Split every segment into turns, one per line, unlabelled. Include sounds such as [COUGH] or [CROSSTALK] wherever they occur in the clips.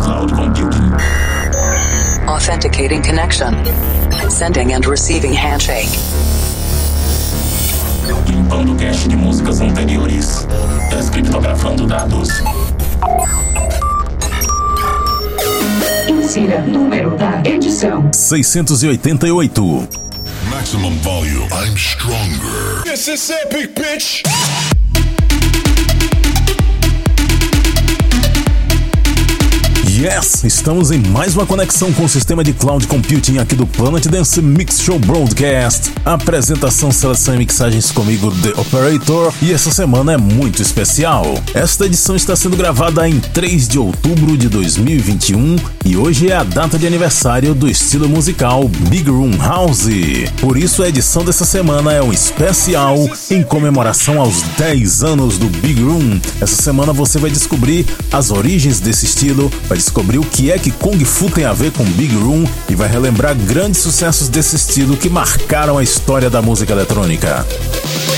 cloud computing.
Authenticating connection. Sending and receiving handshake.
Limpando cache de músicas anteriores. Descriptografando dados.
Insira número da edição.
688.
Maximum volume. I'm stronger.
This is epic, bitch.
Yes! Estamos em mais uma conexão com o sistema de cloud computing aqui do Planet Dance Mix Show Broadcast. Apresentação, seleção e mixagens comigo, The Operator, e essa semana é muito especial. Esta edição está sendo gravada em 3 de outubro de 2021 e hoje é a data de aniversário do estilo musical Big Room House. Por isso, a edição dessa semana é um especial em comemoração aos 10 anos do Big Room. Essa semana você vai descobrir as origens desse estilo, vai o que é que Kung Fu tem a ver com Big Room e vai relembrar grandes sucessos desse estilo que marcaram a história da música eletrônica.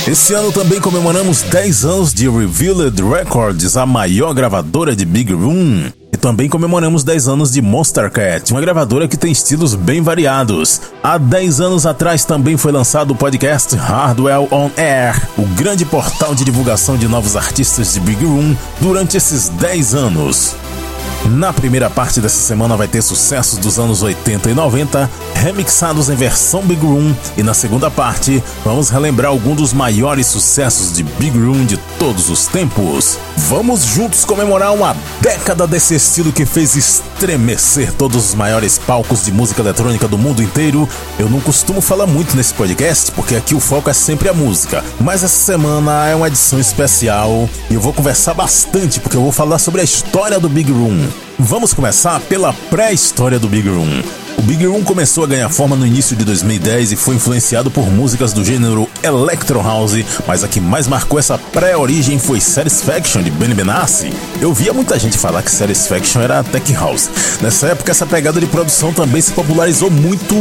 Esse ano também comemoramos 10 anos de Revealed Records, a maior gravadora de Big Room. E também comemoramos 10 anos de Monster Cat, uma gravadora que tem estilos bem variados. Há 10 anos atrás também foi lançado o podcast Hardwell On Air, o grande portal de divulgação de novos artistas de Big Room durante esses 10 anos. Na primeira parte dessa semana vai ter sucessos dos anos 80 e 90, remixados em versão Big Room, e na segunda parte vamos relembrar alguns dos maiores sucessos de Big Room de todos os tempos. Vamos juntos comemorar uma década desse estilo que fez estremecer todos os maiores palcos de música eletrônica do mundo inteiro. Eu não costumo falar muito nesse podcast, porque aqui o foco é sempre a música, mas essa semana é uma edição especial e eu vou conversar bastante porque eu vou falar sobre a história do Big Room. Vamos começar pela pré-história do Big Room. O Big Room começou a ganhar forma no início de 2010 e foi influenciado por músicas do gênero Electro House, mas a que mais marcou essa pré-origem foi Satisfaction de Benny Benassi. Eu via muita gente falar que Satisfaction era Tech House. Nessa época, essa pegada de produção também se popularizou muito.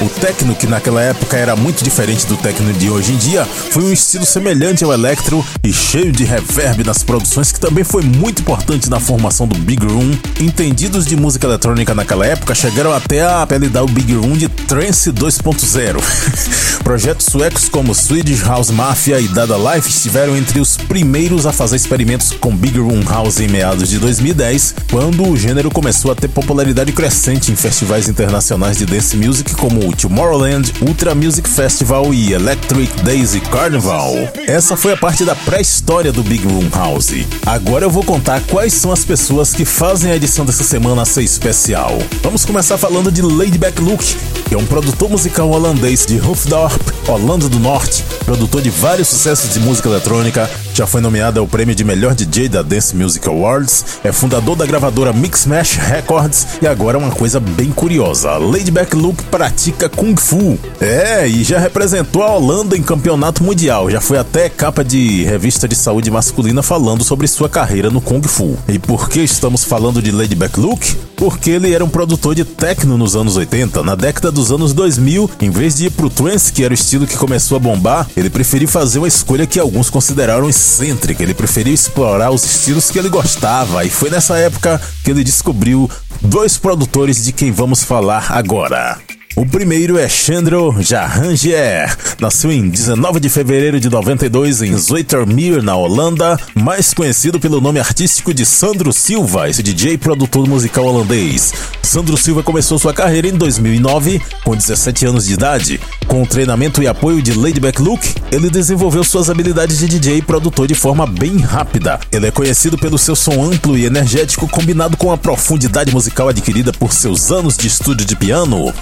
O techno, que naquela época era muito diferente do techno de hoje em dia, foi um estilo semelhante ao Electro e cheio de reverb nas produções, que também foi muito importante na formação do Big Room. Entendidos de música eletrônica naquela época chegaram até a apelidar o Big Room de Trance 2.0. [LAUGHS] Projetos suecos como Swedish House Mafia e Dada Life estiveram entre os primeiros a fazer experimentos com Big Room House em meados de 2010, quando o gênero começou a ter popularidade crescente em festivais internacionais de dance music como o Tomorrowland, Ultra Music Festival e Electric Daisy Carnival. Essa foi a parte da pré-história do Big Room House. Agora eu vou contar quais são as pessoas que fazem a edição dessa semana ser especial. Vamos começar falando de Laidback Luke, que é um produtor musical holandês de Hoofddorp, Holanda do Norte, produtor de vários sucessos de música eletrônica, já foi nomeado ao prêmio de melhor DJ da Dance Music Awards, é fundador da gravadora Mix Mash Records e agora uma coisa bem curiosa: Laidback Luke pratica Kung Fu. É, e já representou a Holanda em campeonato mundial, já foi até capa de revista de saúde masculina falando sobre sua carreira no Kung Fu. E por que estamos falando de Laidback Luke? Porque ele era um produtor de techno nos anos 80. Na década dos anos 2000, em vez de ir pro trance, que era o estilo que começou a bombar, ele preferiu fazer uma escolha que alguns consideraram excêntrica. Ele preferiu explorar os estilos que ele gostava. E foi nessa época que ele descobriu dois produtores de quem vamos falar agora. O primeiro é Chandro Jahangir. Nasceu em 19 de fevereiro de 92 em Zoetermeer, na Holanda, mais conhecido pelo nome artístico de Sandro Silva, esse DJ produtor musical holandês. Sandro Silva começou sua carreira em 2009, com 17 anos de idade. Com o treinamento e apoio de Laidback Luke, ele desenvolveu suas habilidades de DJ e produtor de forma bem rápida. Ele é conhecido pelo seu som amplo e energético combinado com a profundidade musical adquirida por seus anos de estúdio de piano.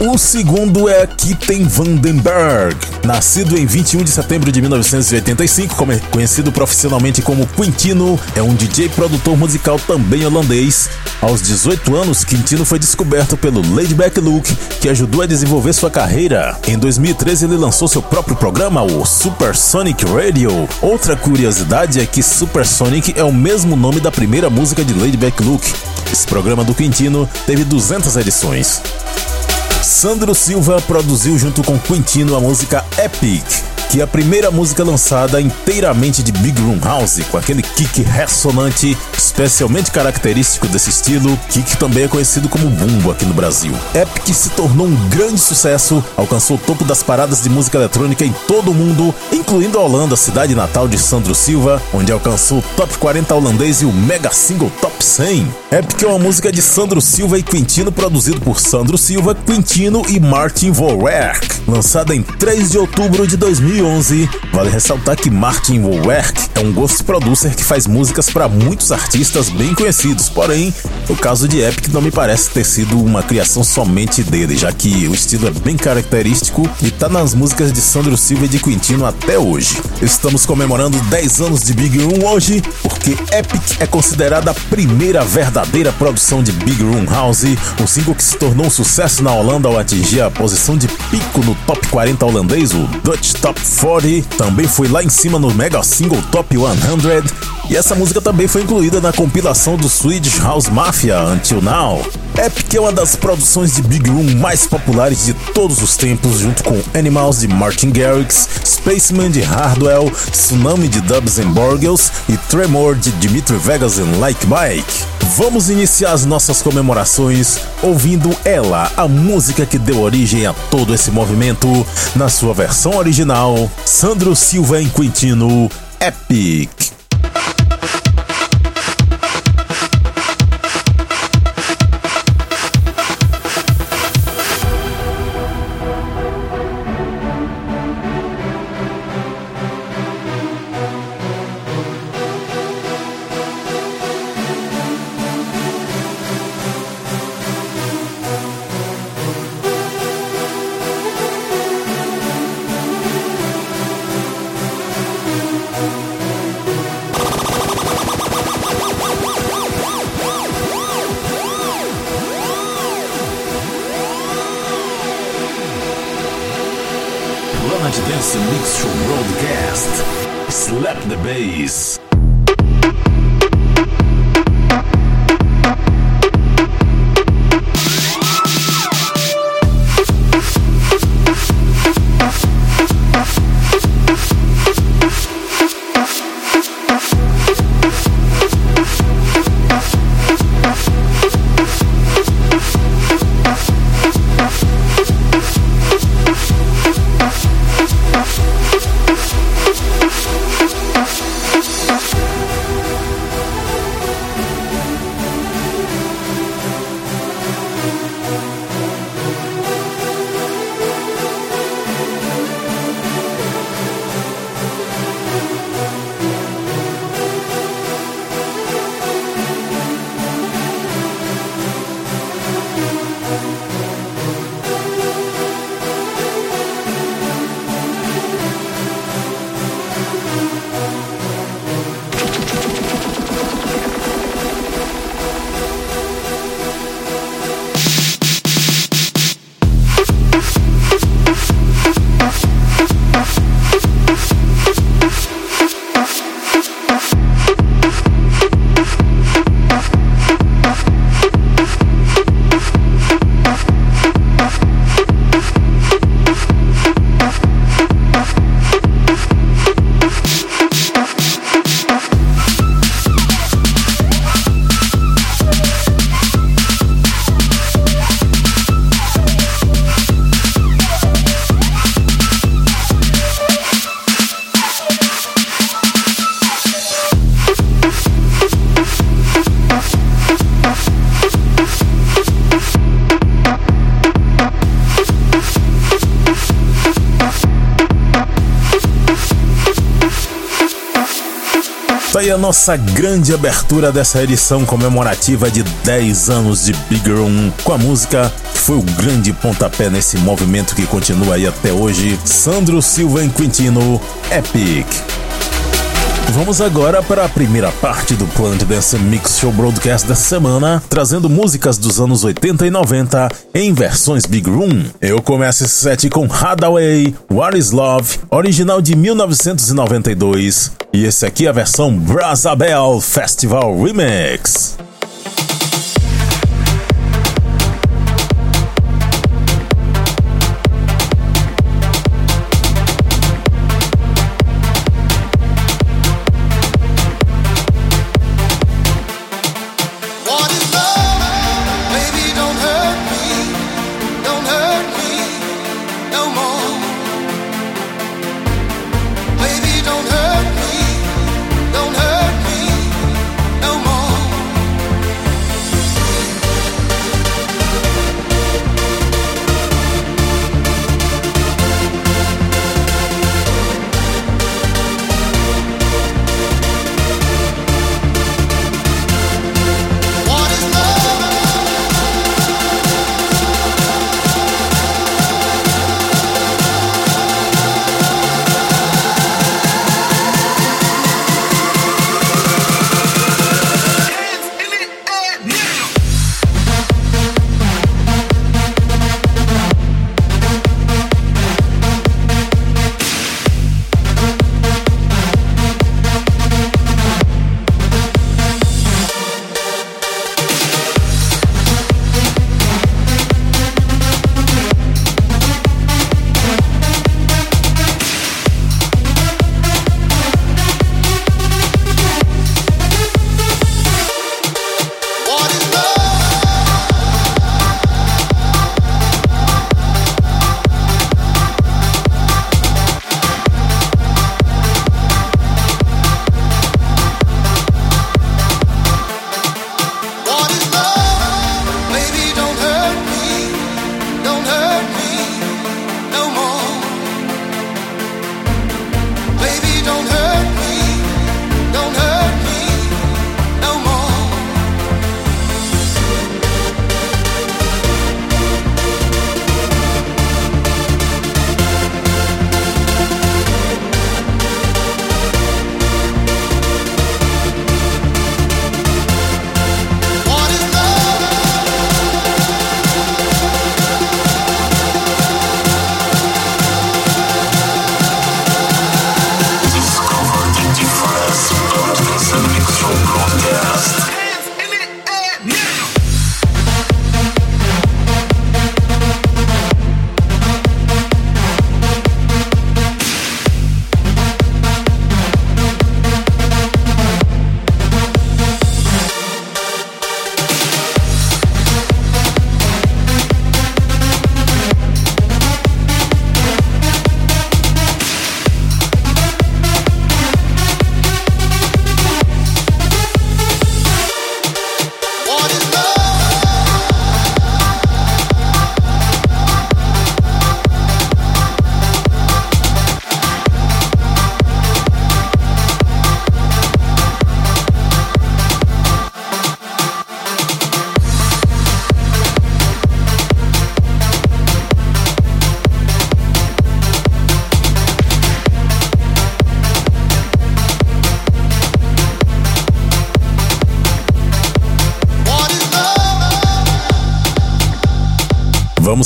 O segundo é Kitten Vandenberg. Nascido em 21 de setembro de 1985, como é conhecido profissionalmente como Quintino, é um DJ produtor musical também holandês. Aos 18 anos, Quintino foi descoberto pelo Laidback Luke, que ajudou a desenvolver sua carreira. Em 2013, ele lançou seu próprio programa, o Supersonic Radio. Outra curiosidade é que Supersonic é o mesmo nome da primeira música de Laidback Luke. Esse programa do Quintino teve 200 edições. Sandro Silva produziu junto com Quintino a música Epic, Epic, a primeira música lançada inteiramente de Big Room House, com aquele kick ressonante especialmente característico desse estilo, kick também é conhecido como bumbo aqui no Brasil. Epic se tornou um grande sucesso, alcançou o topo das paradas de música eletrônica em todo o mundo, incluindo a Holanda, cidade natal de Sandro Silva, onde alcançou o top 40 holandês e o mega single top 100. Epic é uma música de Sandro Silva e Quintino, produzido por Sandro Silva, Quintino e Martin Vorwerk, lançada em 3 de outubro de 2011. Vale ressaltar que Martin Vorwerk é um ghost producer que faz músicas para muitos artistas bem conhecidos, porém, o caso de Epic não me parece ter sido uma criação somente dele, já que o estilo é bem característico e tá nas músicas de Sandro Silva e de Quintino até hoje. Estamos comemorando 10 anos de Big Room hoje, porque Epic é considerada a primeira verdadeira produção de Big Room House, o single que se tornou um sucesso na Holanda ao atingir a posição de pico no top 40 holandês, o Dutch Top 40, também foi lá em cima no mega single Top 100 e essa música também foi incluída na compilação do Swedish House Mafia Until Now. Epic é uma das produções de Big Room mais populares de todos os tempos, junto com Animals de Martin Garrix, Spaceman de Hardwell, Tsunami de Dubs and Borgels e Tremor de Dimitri Vegas e Like Mike. Vamos iniciar as nossas comemorações ouvindo ela, a música que deu origem a todo esse movimento, na sua versão original, Sandro Silva em Quintino, Epic. Nossa grande abertura dessa edição comemorativa de 10 anos de Big Room com a música que foi o grande pontapé nesse movimento que continua aí até hoje, Sandro Silva em Quintino, Epic. Vamos agora para a primeira parte do Planet Dance Mix Show Broadcast dessa semana, trazendo músicas dos anos 80 e 90 em versões Big Room. Eu começo esse set com Hadaway, What is Love, original de 1992, e esse aqui é a versão Brazzabel Festival Remix.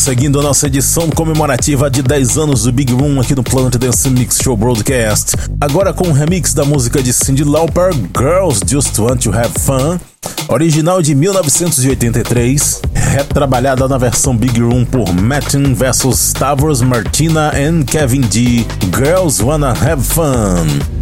Seguindo a nossa edição comemorativa de 10 anos do Big Room aqui no Planet Dance Mix Show Broadcast. Agora com um remix da música de Cyndi Lauper, Girls Just Want to Have Fun, original de 1983, retrabalhada na versão Big Room por Martin vs Stavros Martina and Kevin D. Girls Wanna Have Fun.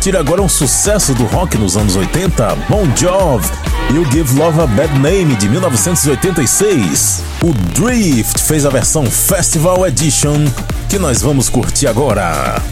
Curtir agora um sucesso do rock nos anos 80, Bon Jovi, You Give Love a Bad Name de 1986. O Drift fez a versão Festival Edition que nós vamos curtir agora.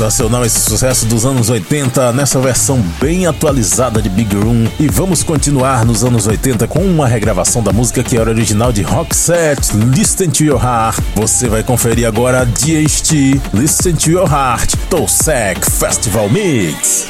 Sensacional esse sucesso dos anos 80 nessa versão bem atualizada de Big Room. E vamos continuar nos anos 80 com uma regravação da música que era original de Roxette, Listen to Your Heart. Você vai conferir agora DHT, Listen to Your Heart, Tosec Festival Mix.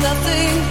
nothing.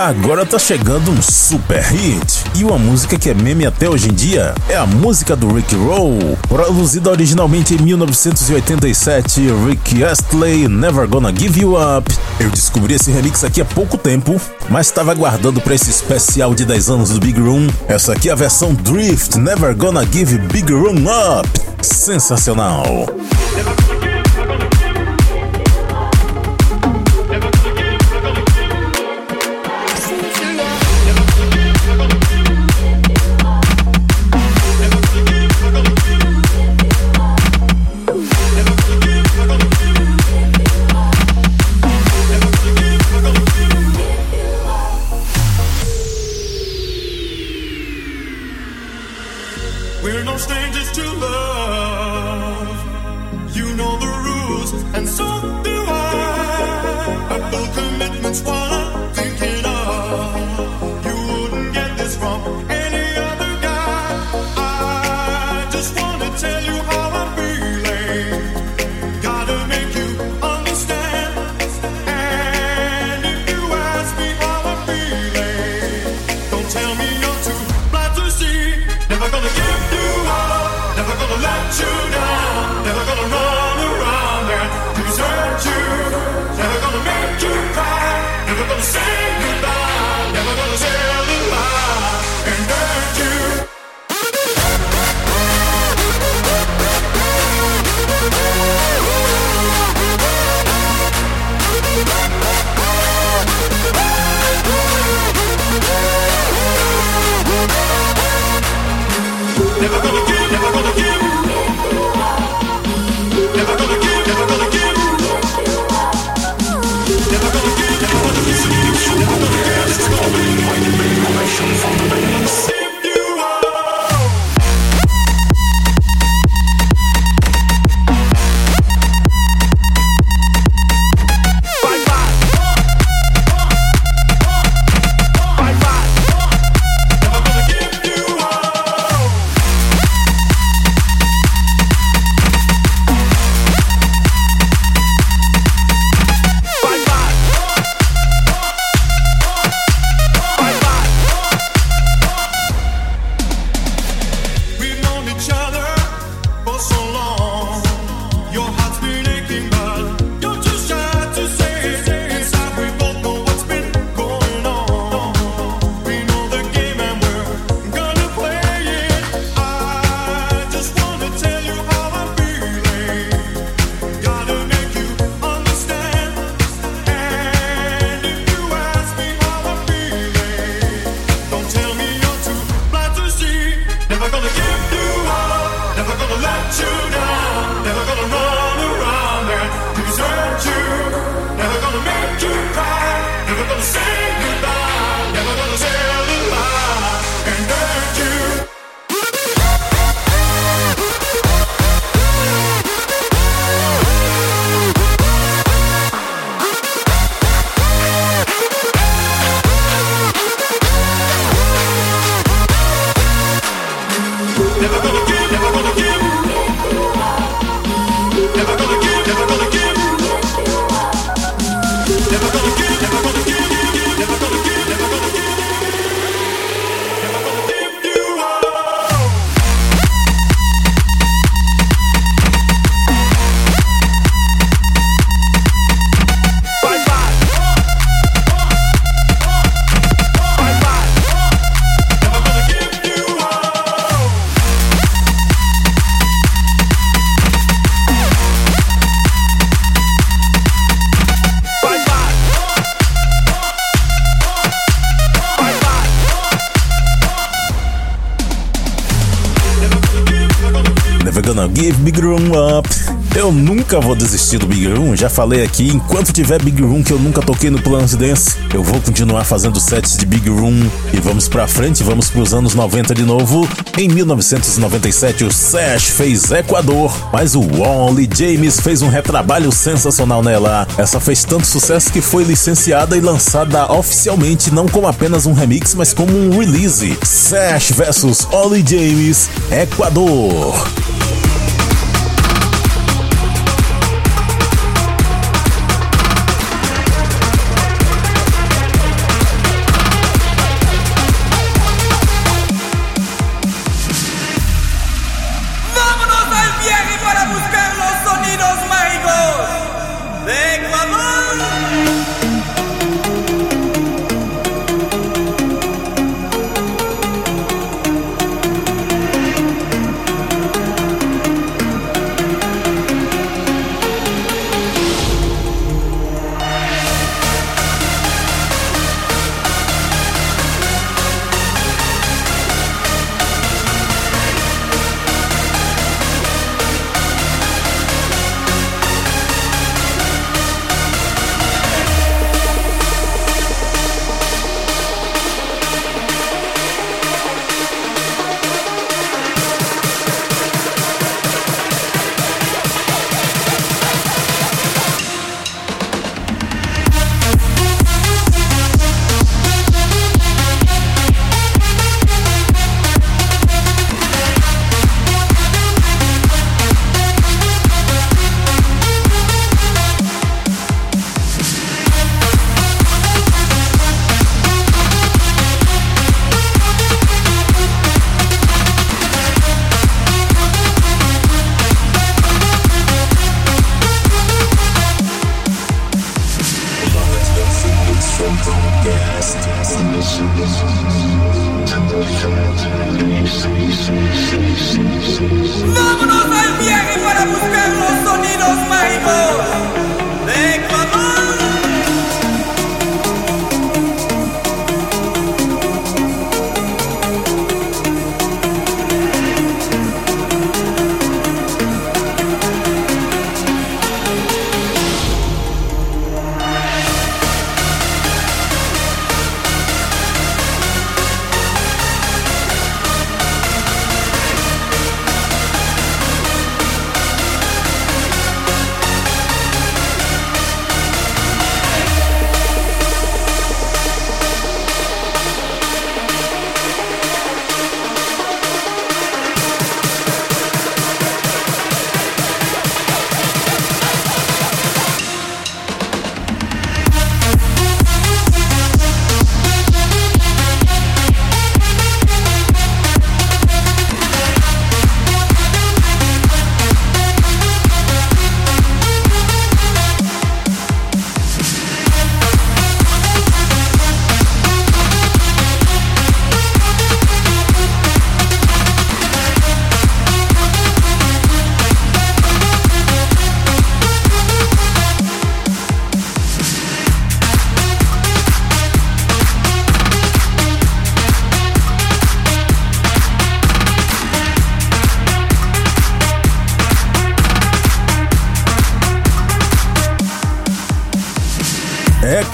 Agora tá chegando um super hit e uma música que é meme até hoje em dia é a música do Rick Roll, produzida originalmente em 1987, Rick Astley, Never Gonna Give You Up. Eu descobri esse remix aqui há pouco tempo, mas estava aguardando para esse especial de 10 anos do Big Room. Essa aqui é a versão Drift, Never Gonna Give Big Room Up. Sensacional.
Eu nunca vou desistir do Big Room, já falei aqui, enquanto tiver Big Room que eu nunca toquei no Planet Dance, eu vou continuar fazendo sets de Big Room e vamos pra frente, vamos pros anos 90 de novo. Em 1997 o Sash fez Equador, mas o Wally James fez um retrabalho sensacional nela. Essa fez tanto sucesso que foi licenciada e lançada oficialmente não como apenas um remix, mas como um release. Sash vs Wally James, Equador.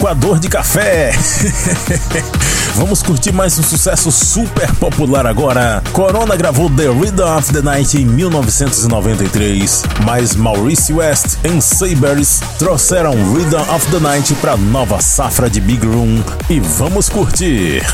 Coador de café. [LAUGHS] Vamos curtir mais um sucesso super popular agora. Corona gravou The Rhythm of the Night em 1993, mas Maurice West e Sabers trouxeram Rhythm of the Night para nova safra de Big Room e vamos curtir.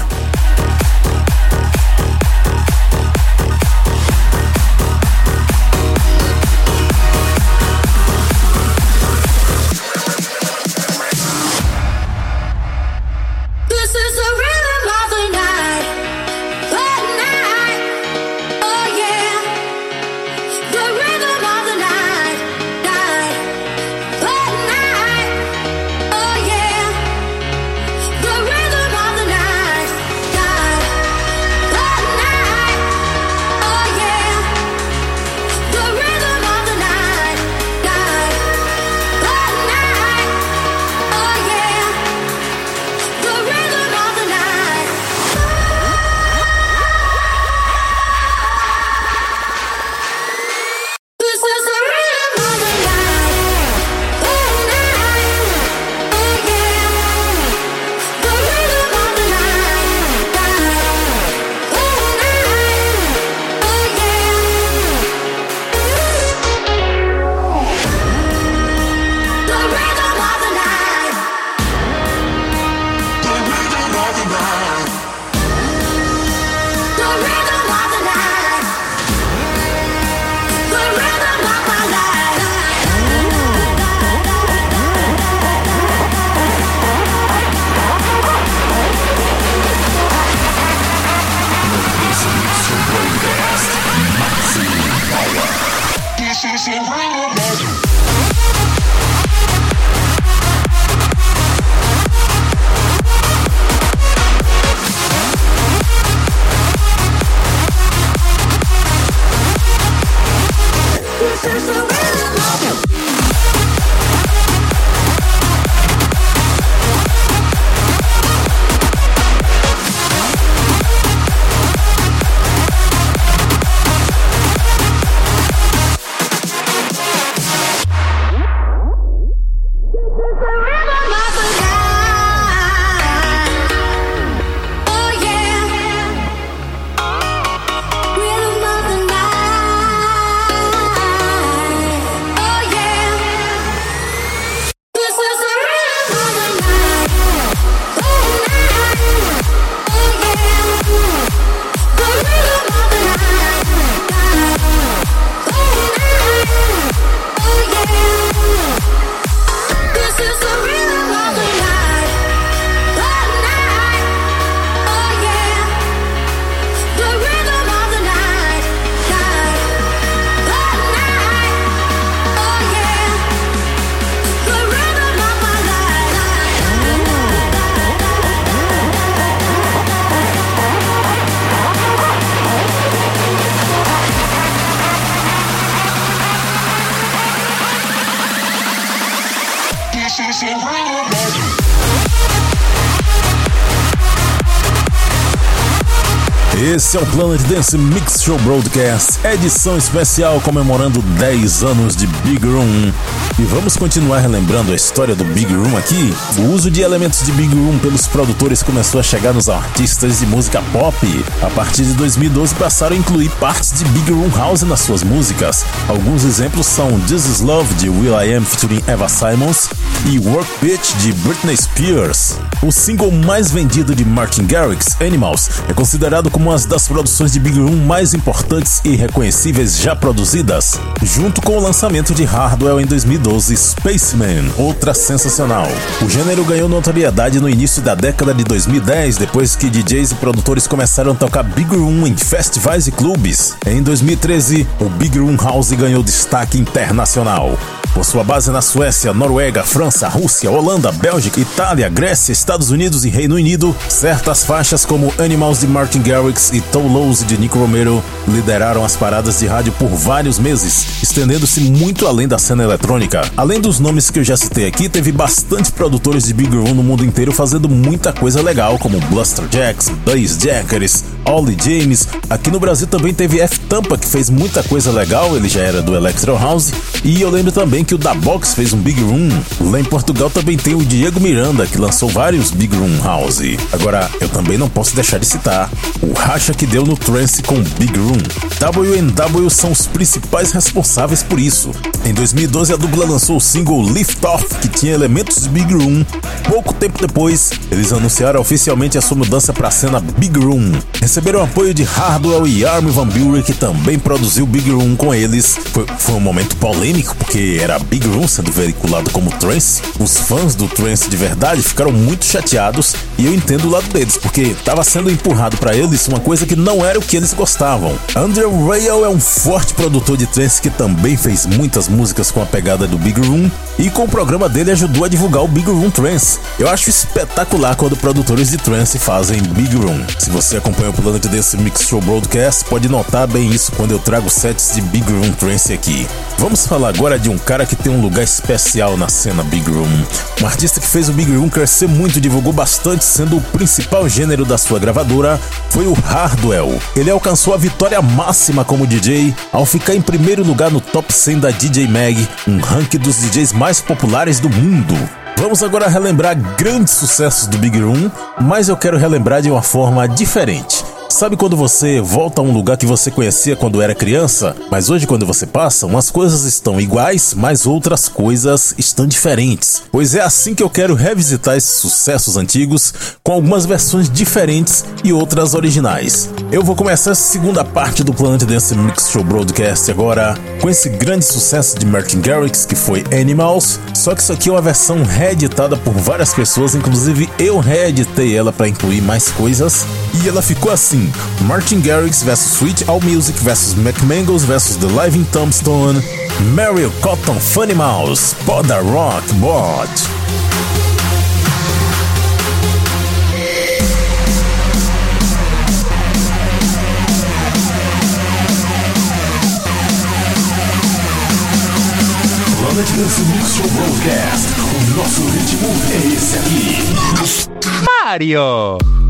Esse é o Planet Dance Mix Show Broadcast, edição especial comemorando 10 anos de Big Room. E vamos continuar relembrando a história do Big Room aqui. O uso de elementos de Big Room pelos produtores começou a chegar nos artistas de música pop. A partir de 2012 passaram a incluir partes de Big Room House nas suas músicas. Alguns exemplos são This Is Love de Will I Am featuring Eva Simons e Work Bitch de Britney Spears. O single mais vendido de Martin Garrix, Animals, é considerado como uma das produções de Big Room mais importantes e reconhecíveis já produzidas, junto com o lançamento de Hardwell em 2012, Spaceman, outra sensacional. O gênero ganhou notoriedade no início da década de 2010, depois que DJs e produtores começaram a tocar Big Room em festivais e clubes. Em 2013, o Big Room House ganhou destaque internacional. Por sua base na Suécia, Noruega, França, Rússia, Holanda, Bélgica, Itália, Grécia, Estados Unidos e Reino Unido, certas faixas como Animals de Martin Garrix e Toulouse de Nick Romero lideraram as paradas de rádio por vários meses, estendendo-se muito além da cena eletrônica. Além dos nomes que eu já citei aqui, teve bastante produtores de Big Room no mundo inteiro fazendo muita coisa legal, como Bluster Jacks, Bass Jackers, Ollie James. Aqui no Brasil também teve F Tampa, que fez muita coisa legal, ele já era do Electro House, e eu lembro também também que o Da Box fez um Big Room. Lá em Portugal também tem o Diego Miranda, que lançou vários Big Room House. Agora, eu também não posso deixar de citar o racha que deu no trance com Big Room. W&W são os principais responsáveis por isso. Em 2012, a dupla lançou o single Lift Off, que tinha elementos Big Room. Pouco tempo depois, eles anunciaram oficialmente a sua mudança para a cena Big Room. Receberam apoio de Hardwell e Armin Van Buren, que também produziu Big Room com eles. Foi, foi um momento polêmico, porque era Big Room sendo veiculado como trance. Os fãs do trance de verdade ficaram muito chateados e eu entendo o lado deles, porque estava sendo empurrado para eles uma coisa que não era o que eles gostavam. Andrew Rayel é um forte produtor de trance que também fez muitas músicas com a pegada do Big Room e com o programa dele ajudou a divulgar o Big Room Trance. Eu acho espetacular quando produtores de trance fazem Big Room. Se você acompanha o Planet Dance Mix Show Broadcast, pode notar bem isso quando eu trago sets de Big Room Trance aqui. Vamos falar agora de um cara que tem um lugar especial na cena Big Room. Um artista que fez o Big Room crescer muito e divulgou bastante, sendo o principal gênero da sua gravadora, foi o Hardwell. Ele alcançou a vitória máxima como DJ ao ficar em primeiro lugar no top 100 da DJ Mag, um ranking dos DJs mais populares do mundo. Vamos agora relembrar grandes sucessos do Big Room, mas eu quero relembrar de uma forma diferente. Sabe quando você volta a um lugar que você conhecia quando era criança, mas hoje quando você passa, umas coisas estão iguais, mas outras coisas estão diferentes? Pois é assim que eu quero revisitar esses sucessos antigos com algumas versões diferentes e outras originais. Eu vou começar essa segunda parte do Planet Dance Mix Show Broadcast agora com esse grande sucesso de Martin Garrix que foi Animals, só que isso aqui é uma versão reeditada por várias pessoas, inclusive eu reeditei ela para incluir mais coisas, e ela ficou assim Martin Garrix vs Sweet All Music vs McMangles vs The Living Tombstone, Mario Cotton Funny Mouse, Poda Rock Bot.
Show Broadcast.
Mario!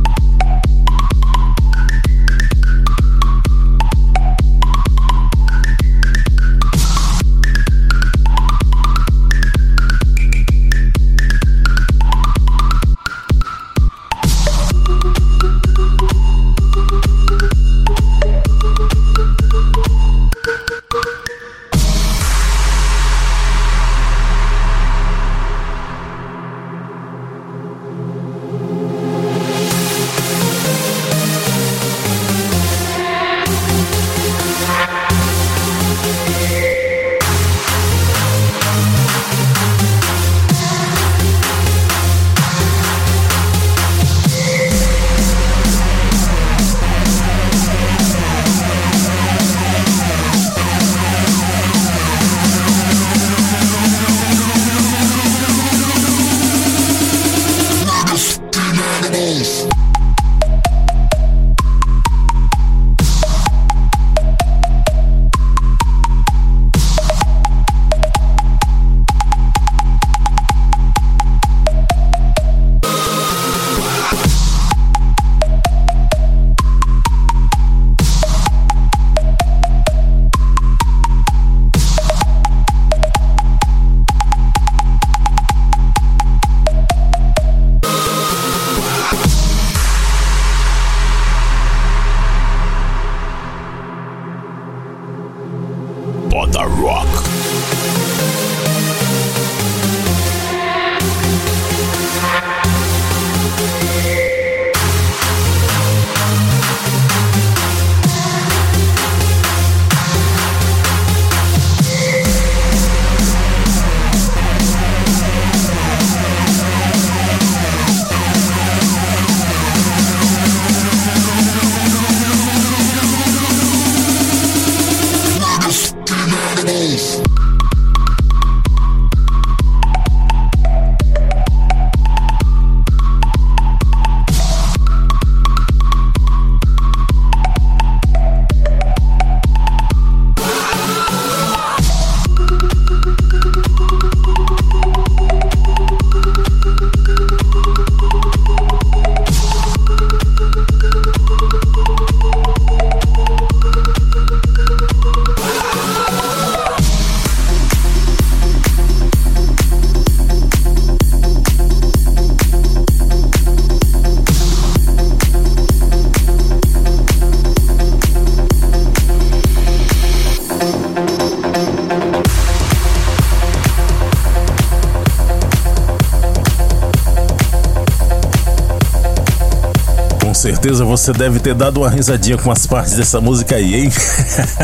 Você deve ter dado uma risadinha com as partes dessa música aí, hein?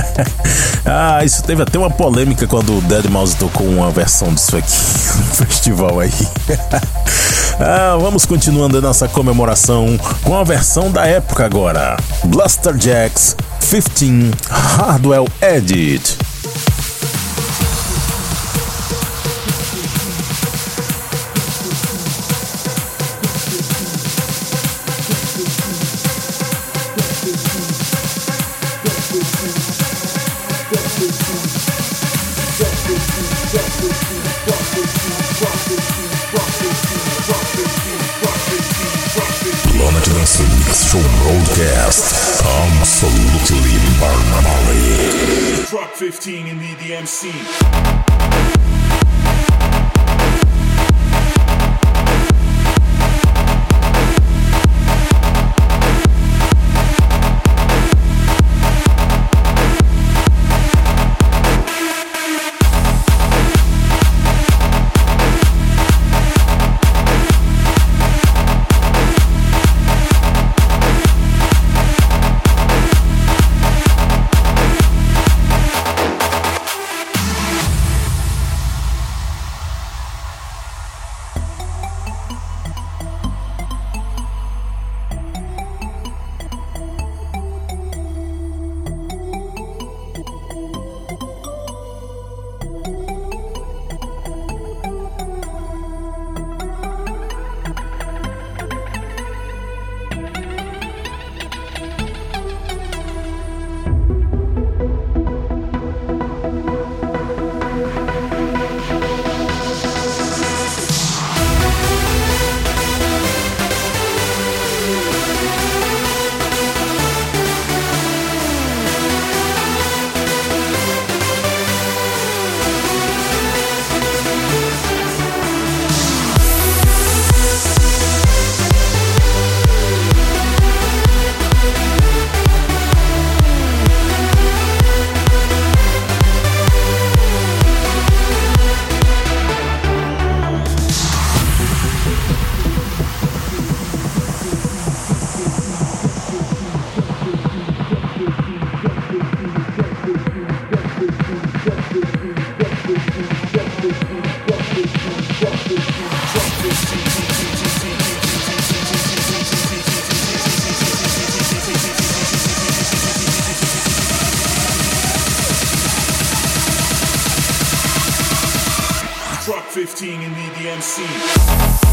[LAUGHS] ah, isso teve até uma polêmica quando o Dead Mouse tocou uma versão disso aqui [LAUGHS] no festival aí. [LAUGHS] ah, vamos continuando a nossa comemoração com a versão da época agora. Blaster Jacks 15 Hardwell Edit.
Truck 15 in the DMC. DMC.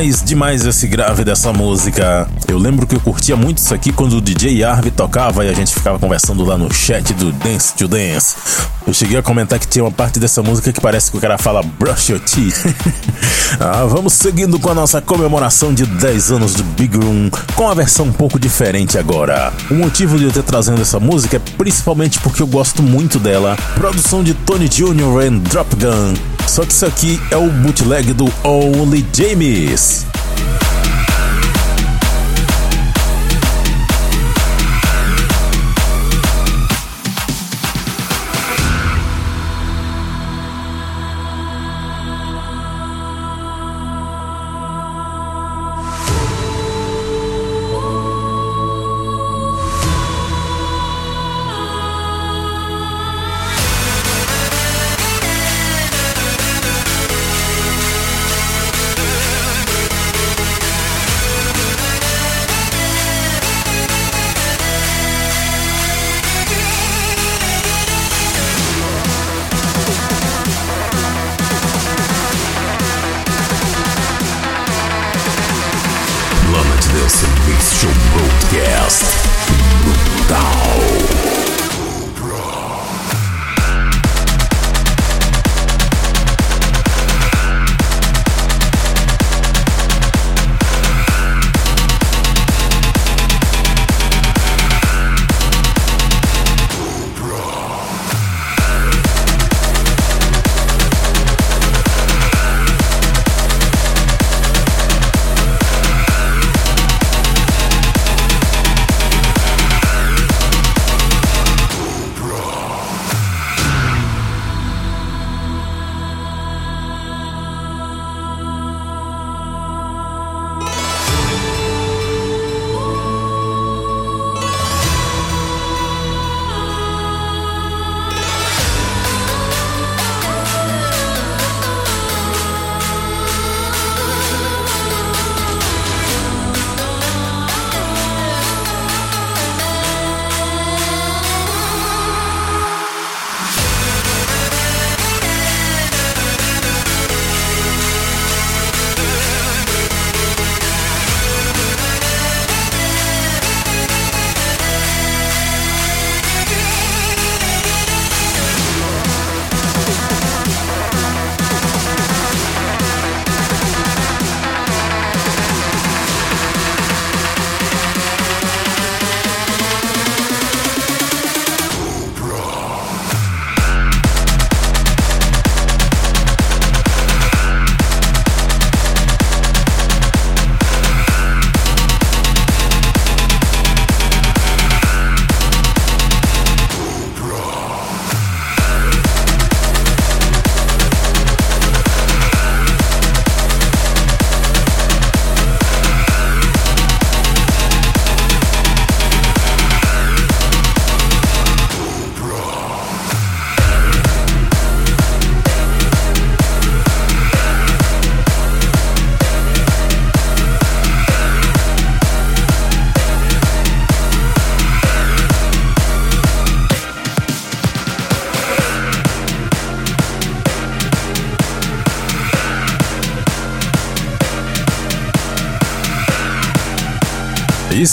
Demais, demais esse grave dessa música. Eu lembro que eu curtia muito isso aqui quando o DJ Arve tocava e a gente ficava conversando lá no chat do Dance to Dance. Eu cheguei a comentar que tinha uma parte dessa música que parece que o cara fala brush your teeth. [LAUGHS] ah, vamos seguindo com a nossa comemoração de 10 anos do Big Room, com a versão um pouco diferente agora. O motivo de eu ter trazendo essa música é principalmente porque eu gosto muito dela. Produção de Tony Jr. and Drop Gun. Só que isso aqui é o bootleg do Only James.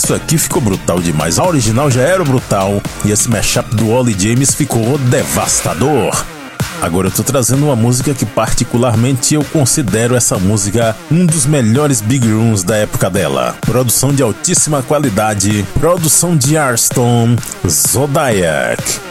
Isso aqui ficou brutal demais. A original já era brutal e esse mashup do Ollie James ficou devastador. Agora eu tô trazendo uma música que particularmente eu considero essa música um dos melhores big rooms da época dela. Produção de altíssima qualidade, produção de Arston, Zodiac.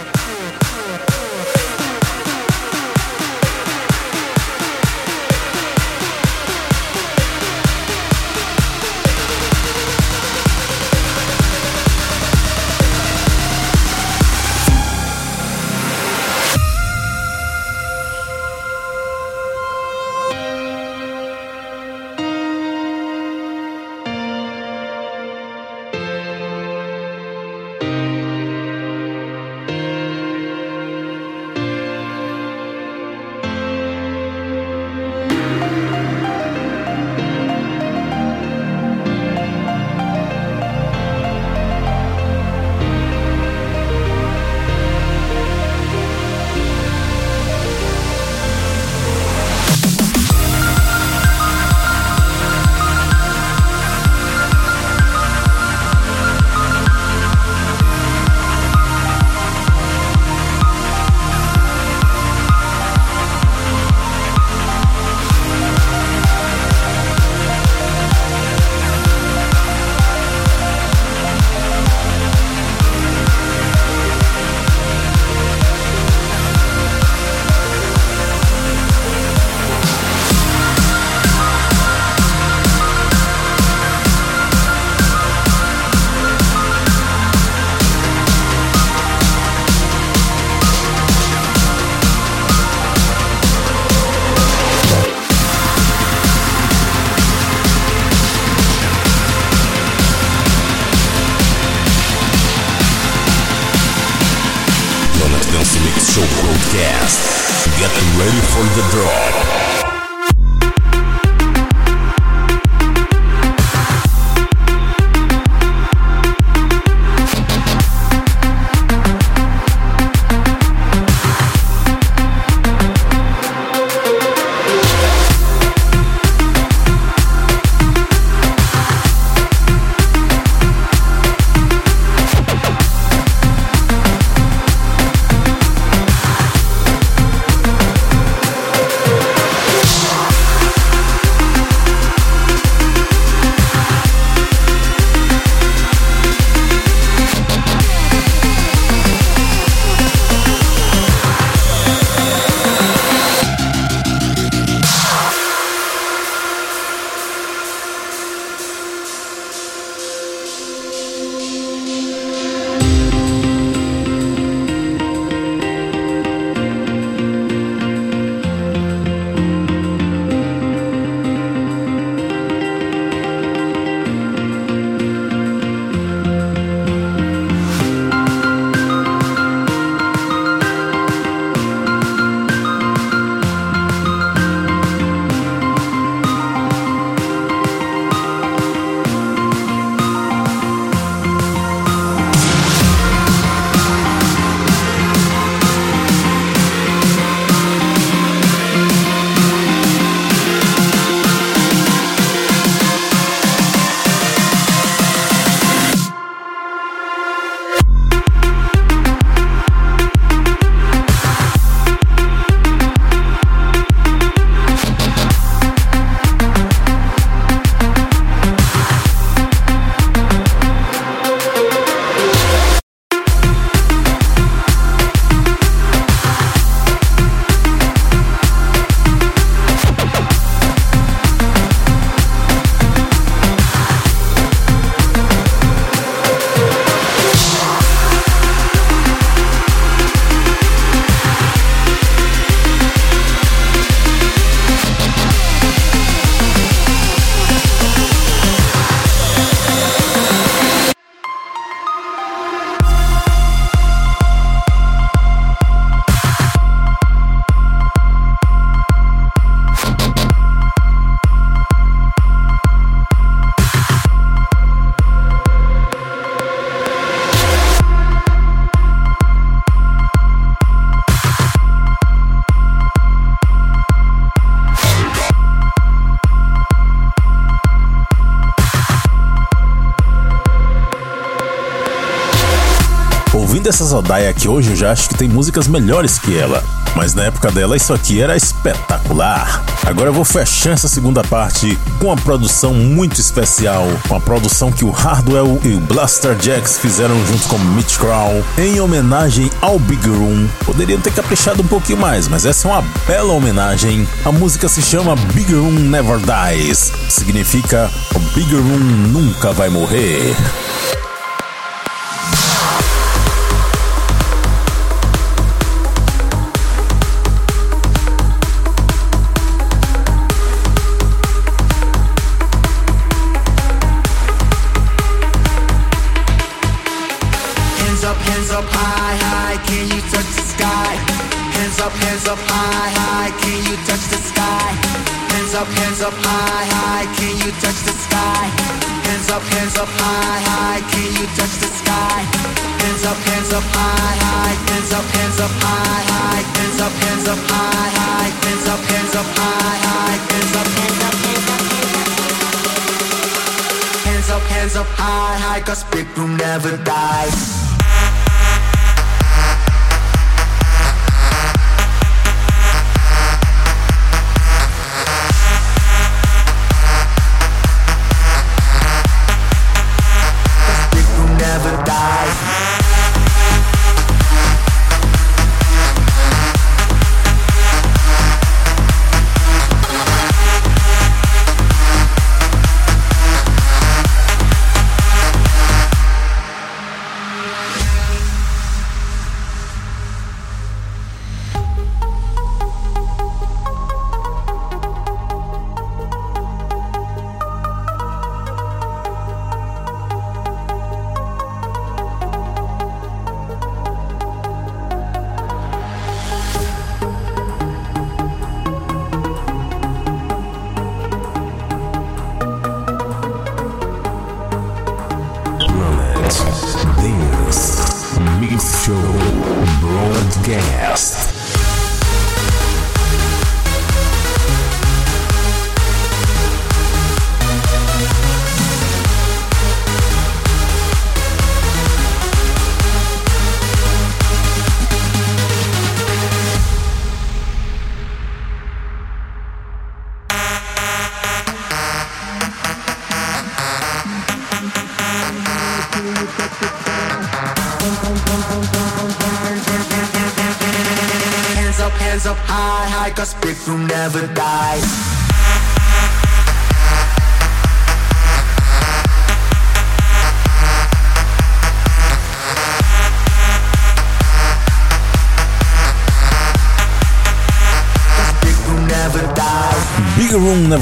Dessa Zodaya aqui hoje eu já acho que tem músicas melhores que ela. Mas na época dela isso aqui era espetacular. Agora eu vou fechar essa segunda parte com uma produção muito especial, uma produção que o Hardwell e o Blaster Jacks fizeram junto com Mitch Crow em homenagem ao Big Room. Poderiam ter caprichado um pouquinho mais, mas essa é uma bela homenagem. A música se chama Big Room Never Dies, significa o Big Room nunca vai morrer.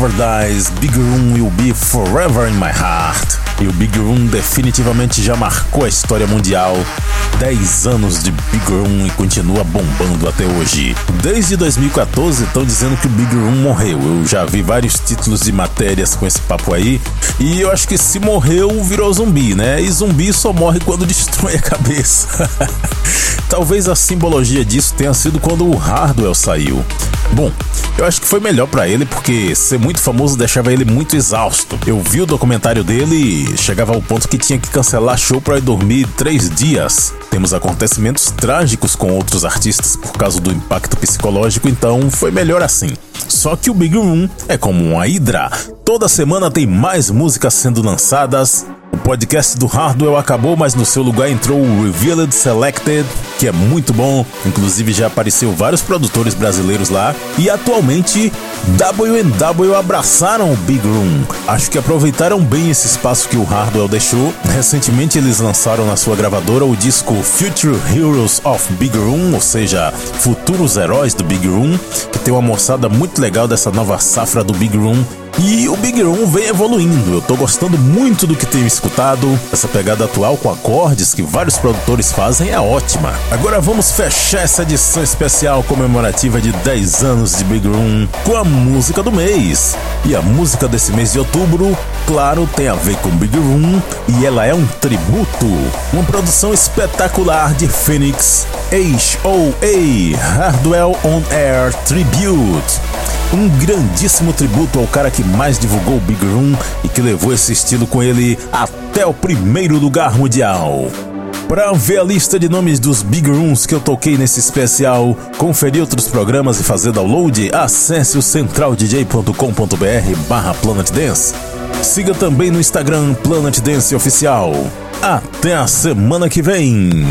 Never Dies, Big Room
Will Be Forever in My Heart. E Big Room definitivamente já marcou a história mundial. 10 anos de Big Room e continua bombando até hoje. Desde 2014 estão dizendo que o Big Room morreu. Eu já vi vários títulos de matérias com esse papo aí. E eu acho que se morreu, virou zumbi, né? E zumbi só morre quando [LAUGHS] destrói a cabeça. [LAUGHS] Talvez a simbologia disso tenha sido quando o Hardwell saiu. Bom, eu acho que foi melhor pra ele porque ser muito famoso deixava ele muito exausto. Eu vi o documentário dele e chegava ao ponto que tinha que cancelar show ir dormir três dias. Temos acontecimentos trágicos com outros artistas por causa do impacto psicológico, então foi melhor assim. Só que o Big Room é como uma hidra. Toda semana tem mais músicas sendo lançadas. O podcast do Hardwell acabou, mas no seu lugar entrou o Revealed Selected, que é muito bom. Inclusive já apareceu vários produtores brasileiros lá. E atualmente W&W abraçaram o Big Room. Acho que aproveitaram bem esse espaço que o Hardwell deixou. Recentemente eles lançaram na sua gravadora o disco Future Heroes of Big Room, ou seja, Futuros Heróis do Big Room, que tem uma moçada muito legal dessa nova safra do Big Room. E o Big Room vem evoluindo. Eu tô gostando muito do que tenho escutado. Essa pegada atual com acordes que vários produtores fazem é ótima. Agora vamos fechar essa edição especial comemorativa de 10 anos de Big Room com a música do mês. E a música desse mês de outubro, claro, tem a ver com Big Room e ela é um tributo. Uma produção espetacular de Phoenix HOA Hardwell On Air Tribute. Um grandíssimo tributo ao cara que mais divulgou o Big Room e que levou esse estilo com ele até o primeiro lugar mundial. Para ver a lista de nomes dos Big Rooms que eu toquei nesse especial, conferir outros programas e fazer download, acesse o centraldj.com.br barra Planet Dance. Siga também no Instagram Planet Dance Oficial. Até a semana que vem!